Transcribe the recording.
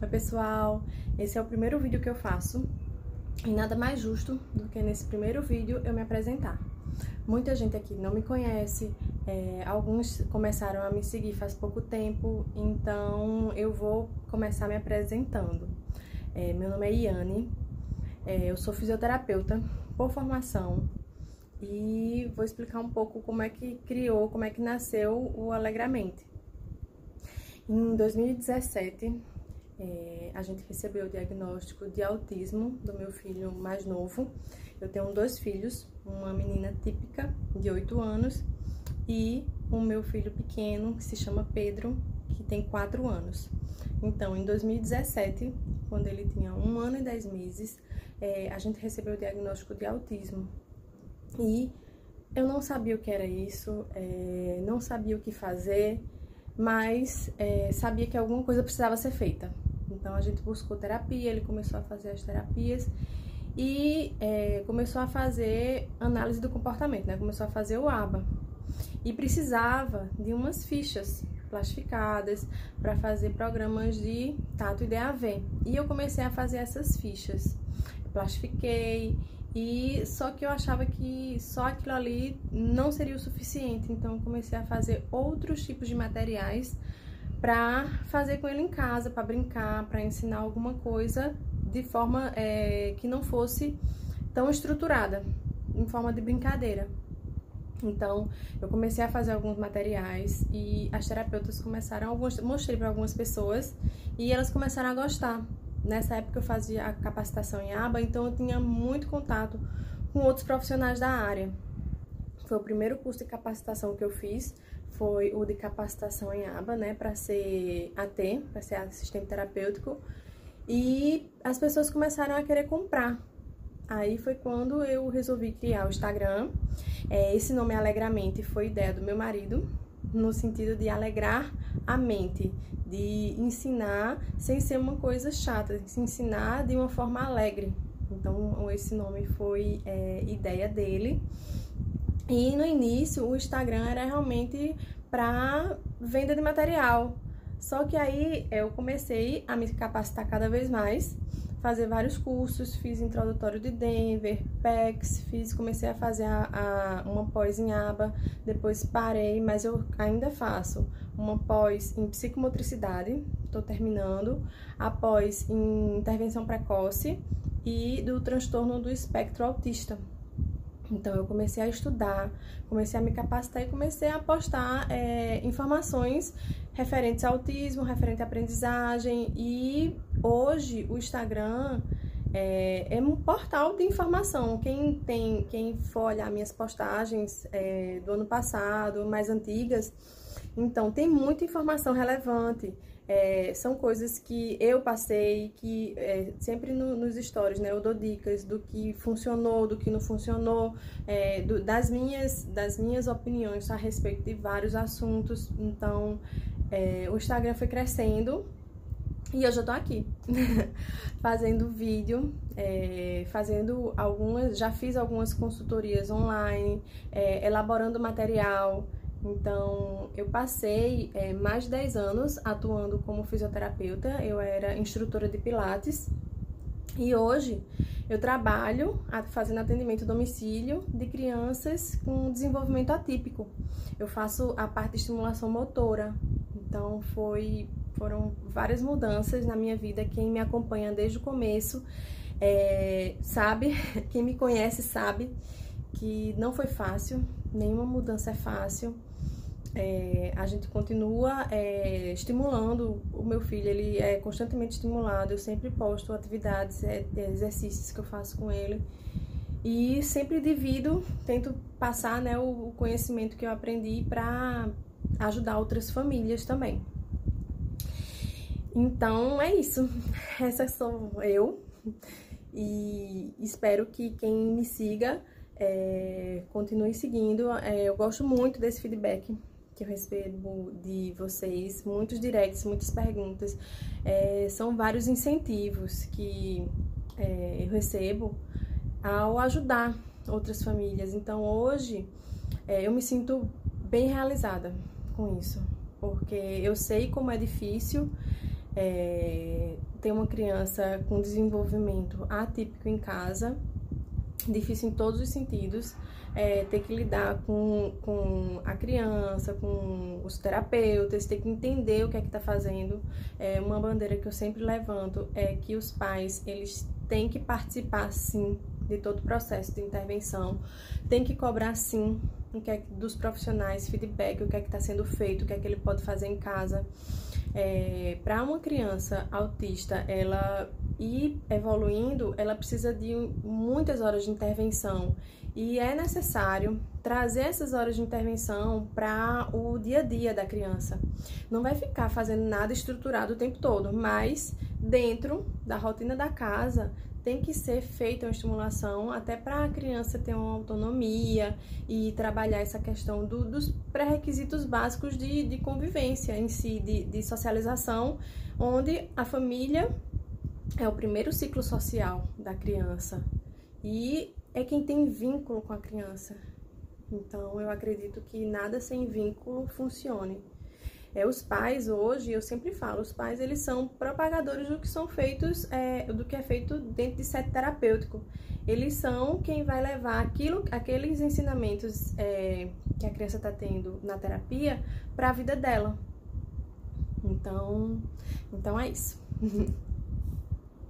Oi pessoal, esse é o primeiro vídeo que eu faço e nada mais justo do que nesse primeiro vídeo eu me apresentar. Muita gente aqui não me conhece, é, alguns começaram a me seguir faz pouco tempo, então eu vou começar me apresentando. É, meu nome é Iane, é, eu sou fisioterapeuta por formação e vou explicar um pouco como é que criou, como é que nasceu o Alegramente. Em 2017, é, a gente recebeu o diagnóstico de autismo do meu filho mais novo. Eu tenho dois filhos, uma menina típica de 8 anos e o meu filho pequeno, que se chama Pedro, que tem 4 anos. Então, em 2017, quando ele tinha um ano e 10 meses, é, a gente recebeu o diagnóstico de autismo. E eu não sabia o que era isso, é, não sabia o que fazer, mas é, sabia que alguma coisa precisava ser feita. Então a gente buscou terapia, ele começou a fazer as terapias e é, começou a fazer análise do comportamento, né? Começou a fazer o ABA. E precisava de umas fichas plastificadas para fazer programas de tato e DAV. E eu comecei a fazer essas fichas. Plastifiquei e só que eu achava que só aquilo ali não seria o suficiente, então comecei a fazer outros tipos de materiais para fazer com ele em casa, para brincar, para ensinar alguma coisa de forma é, que não fosse tão estruturada, em forma de brincadeira. Então, eu comecei a fazer alguns materiais e as terapeutas começaram, mostrei para algumas pessoas e elas começaram a gostar. Nessa época eu fazia a capacitação em aba, então eu tinha muito contato com outros profissionais da área. Foi o primeiro curso de capacitação que eu fiz, foi o de capacitação em aba, né, para ser AT, para ser assistente terapêutico. E as pessoas começaram a querer comprar. Aí foi quando eu resolvi criar o Instagram. É, esse nome Alegramente foi ideia do meu marido, no sentido de alegrar a mente, de ensinar sem ser uma coisa chata, de ensinar de uma forma alegre. Então, esse nome foi é, ideia dele. E no início, o Instagram era realmente para venda de material. Só que aí eu comecei a me capacitar cada vez mais fazer vários cursos, fiz introdutório de Denver, PEX, fiz, comecei a fazer a, a, uma pós em aba, depois parei, mas eu ainda faço uma pós em psicomotricidade, estou terminando, após em intervenção precoce e do transtorno do espectro autista. Então eu comecei a estudar, comecei a me capacitar e comecei a postar é, informações referentes ao autismo, referente à aprendizagem e hoje o Instagram é, é, um portal de informação. Quem tem, quem for olhar minhas postagens é, do ano passado, mais antigas, então tem muita informação relevante. É, são coisas que eu passei, que é, sempre no, nos stories, né, eu dou dicas do que funcionou, do que não funcionou, é, do, das, minhas, das minhas opiniões a respeito de vários assuntos. Então, é, o Instagram foi crescendo e eu já tô aqui fazendo vídeo, é, fazendo algumas, já fiz algumas consultorias online, é, elaborando material. Então, eu passei é, mais de 10 anos atuando como fisioterapeuta, eu era instrutora de Pilates e hoje eu trabalho fazendo atendimento domicílio de crianças com desenvolvimento atípico. Eu faço a parte de estimulação motora, então foi foram várias mudanças na minha vida. Quem me acompanha desde o começo é, sabe, quem me conhece sabe que não foi fácil, nenhuma mudança é fácil. É, a gente continua é, estimulando o meu filho, ele é constantemente estimulado. Eu sempre posto atividades, é, exercícios que eu faço com ele e sempre divido, tento passar né, o, conhecimento que eu aprendi para ajudar outras famílias também. Então é isso. Essa sou eu e espero que quem me siga é, continue seguindo. É, eu gosto muito desse feedback que eu recebo de vocês, muitos directs, muitas perguntas. É, são vários incentivos que é, eu recebo ao ajudar outras famílias. Então hoje é, eu me sinto bem realizada com isso, porque eu sei como é difícil é, ter uma criança com desenvolvimento atípico em casa, difícil em todos os sentidos, é, ter que lidar com, com a criança, com os terapeutas, ter que entender o que é que está fazendo. É, uma bandeira que eu sempre levanto é que os pais, eles têm que participar sim de todo o processo de intervenção, tem que cobrar sim o que é dos profissionais, feedback, o que é que está sendo feito, o que é que ele pode fazer em casa. É, para uma criança autista, ela ir evoluindo, ela precisa de muitas horas de intervenção e é necessário trazer essas horas de intervenção para o dia a dia da criança. Não vai ficar fazendo nada estruturado o tempo todo, mas dentro da rotina da casa tem que ser feita uma estimulação até para a criança ter uma autonomia e trabalhar essa questão do, dos pré-requisitos básicos de, de convivência em si, de, de socialização, onde a família é o primeiro ciclo social da criança e é quem tem vínculo com a criança. Então eu acredito que nada sem vínculo funcione. É, os pais hoje, eu sempre falo, os pais eles são propagadores do que são feitos, é, do que é feito dentro de set terapêutico. Eles são quem vai levar aquilo, aqueles ensinamentos é, que a criança está tendo na terapia para a vida dela. Então, então é isso.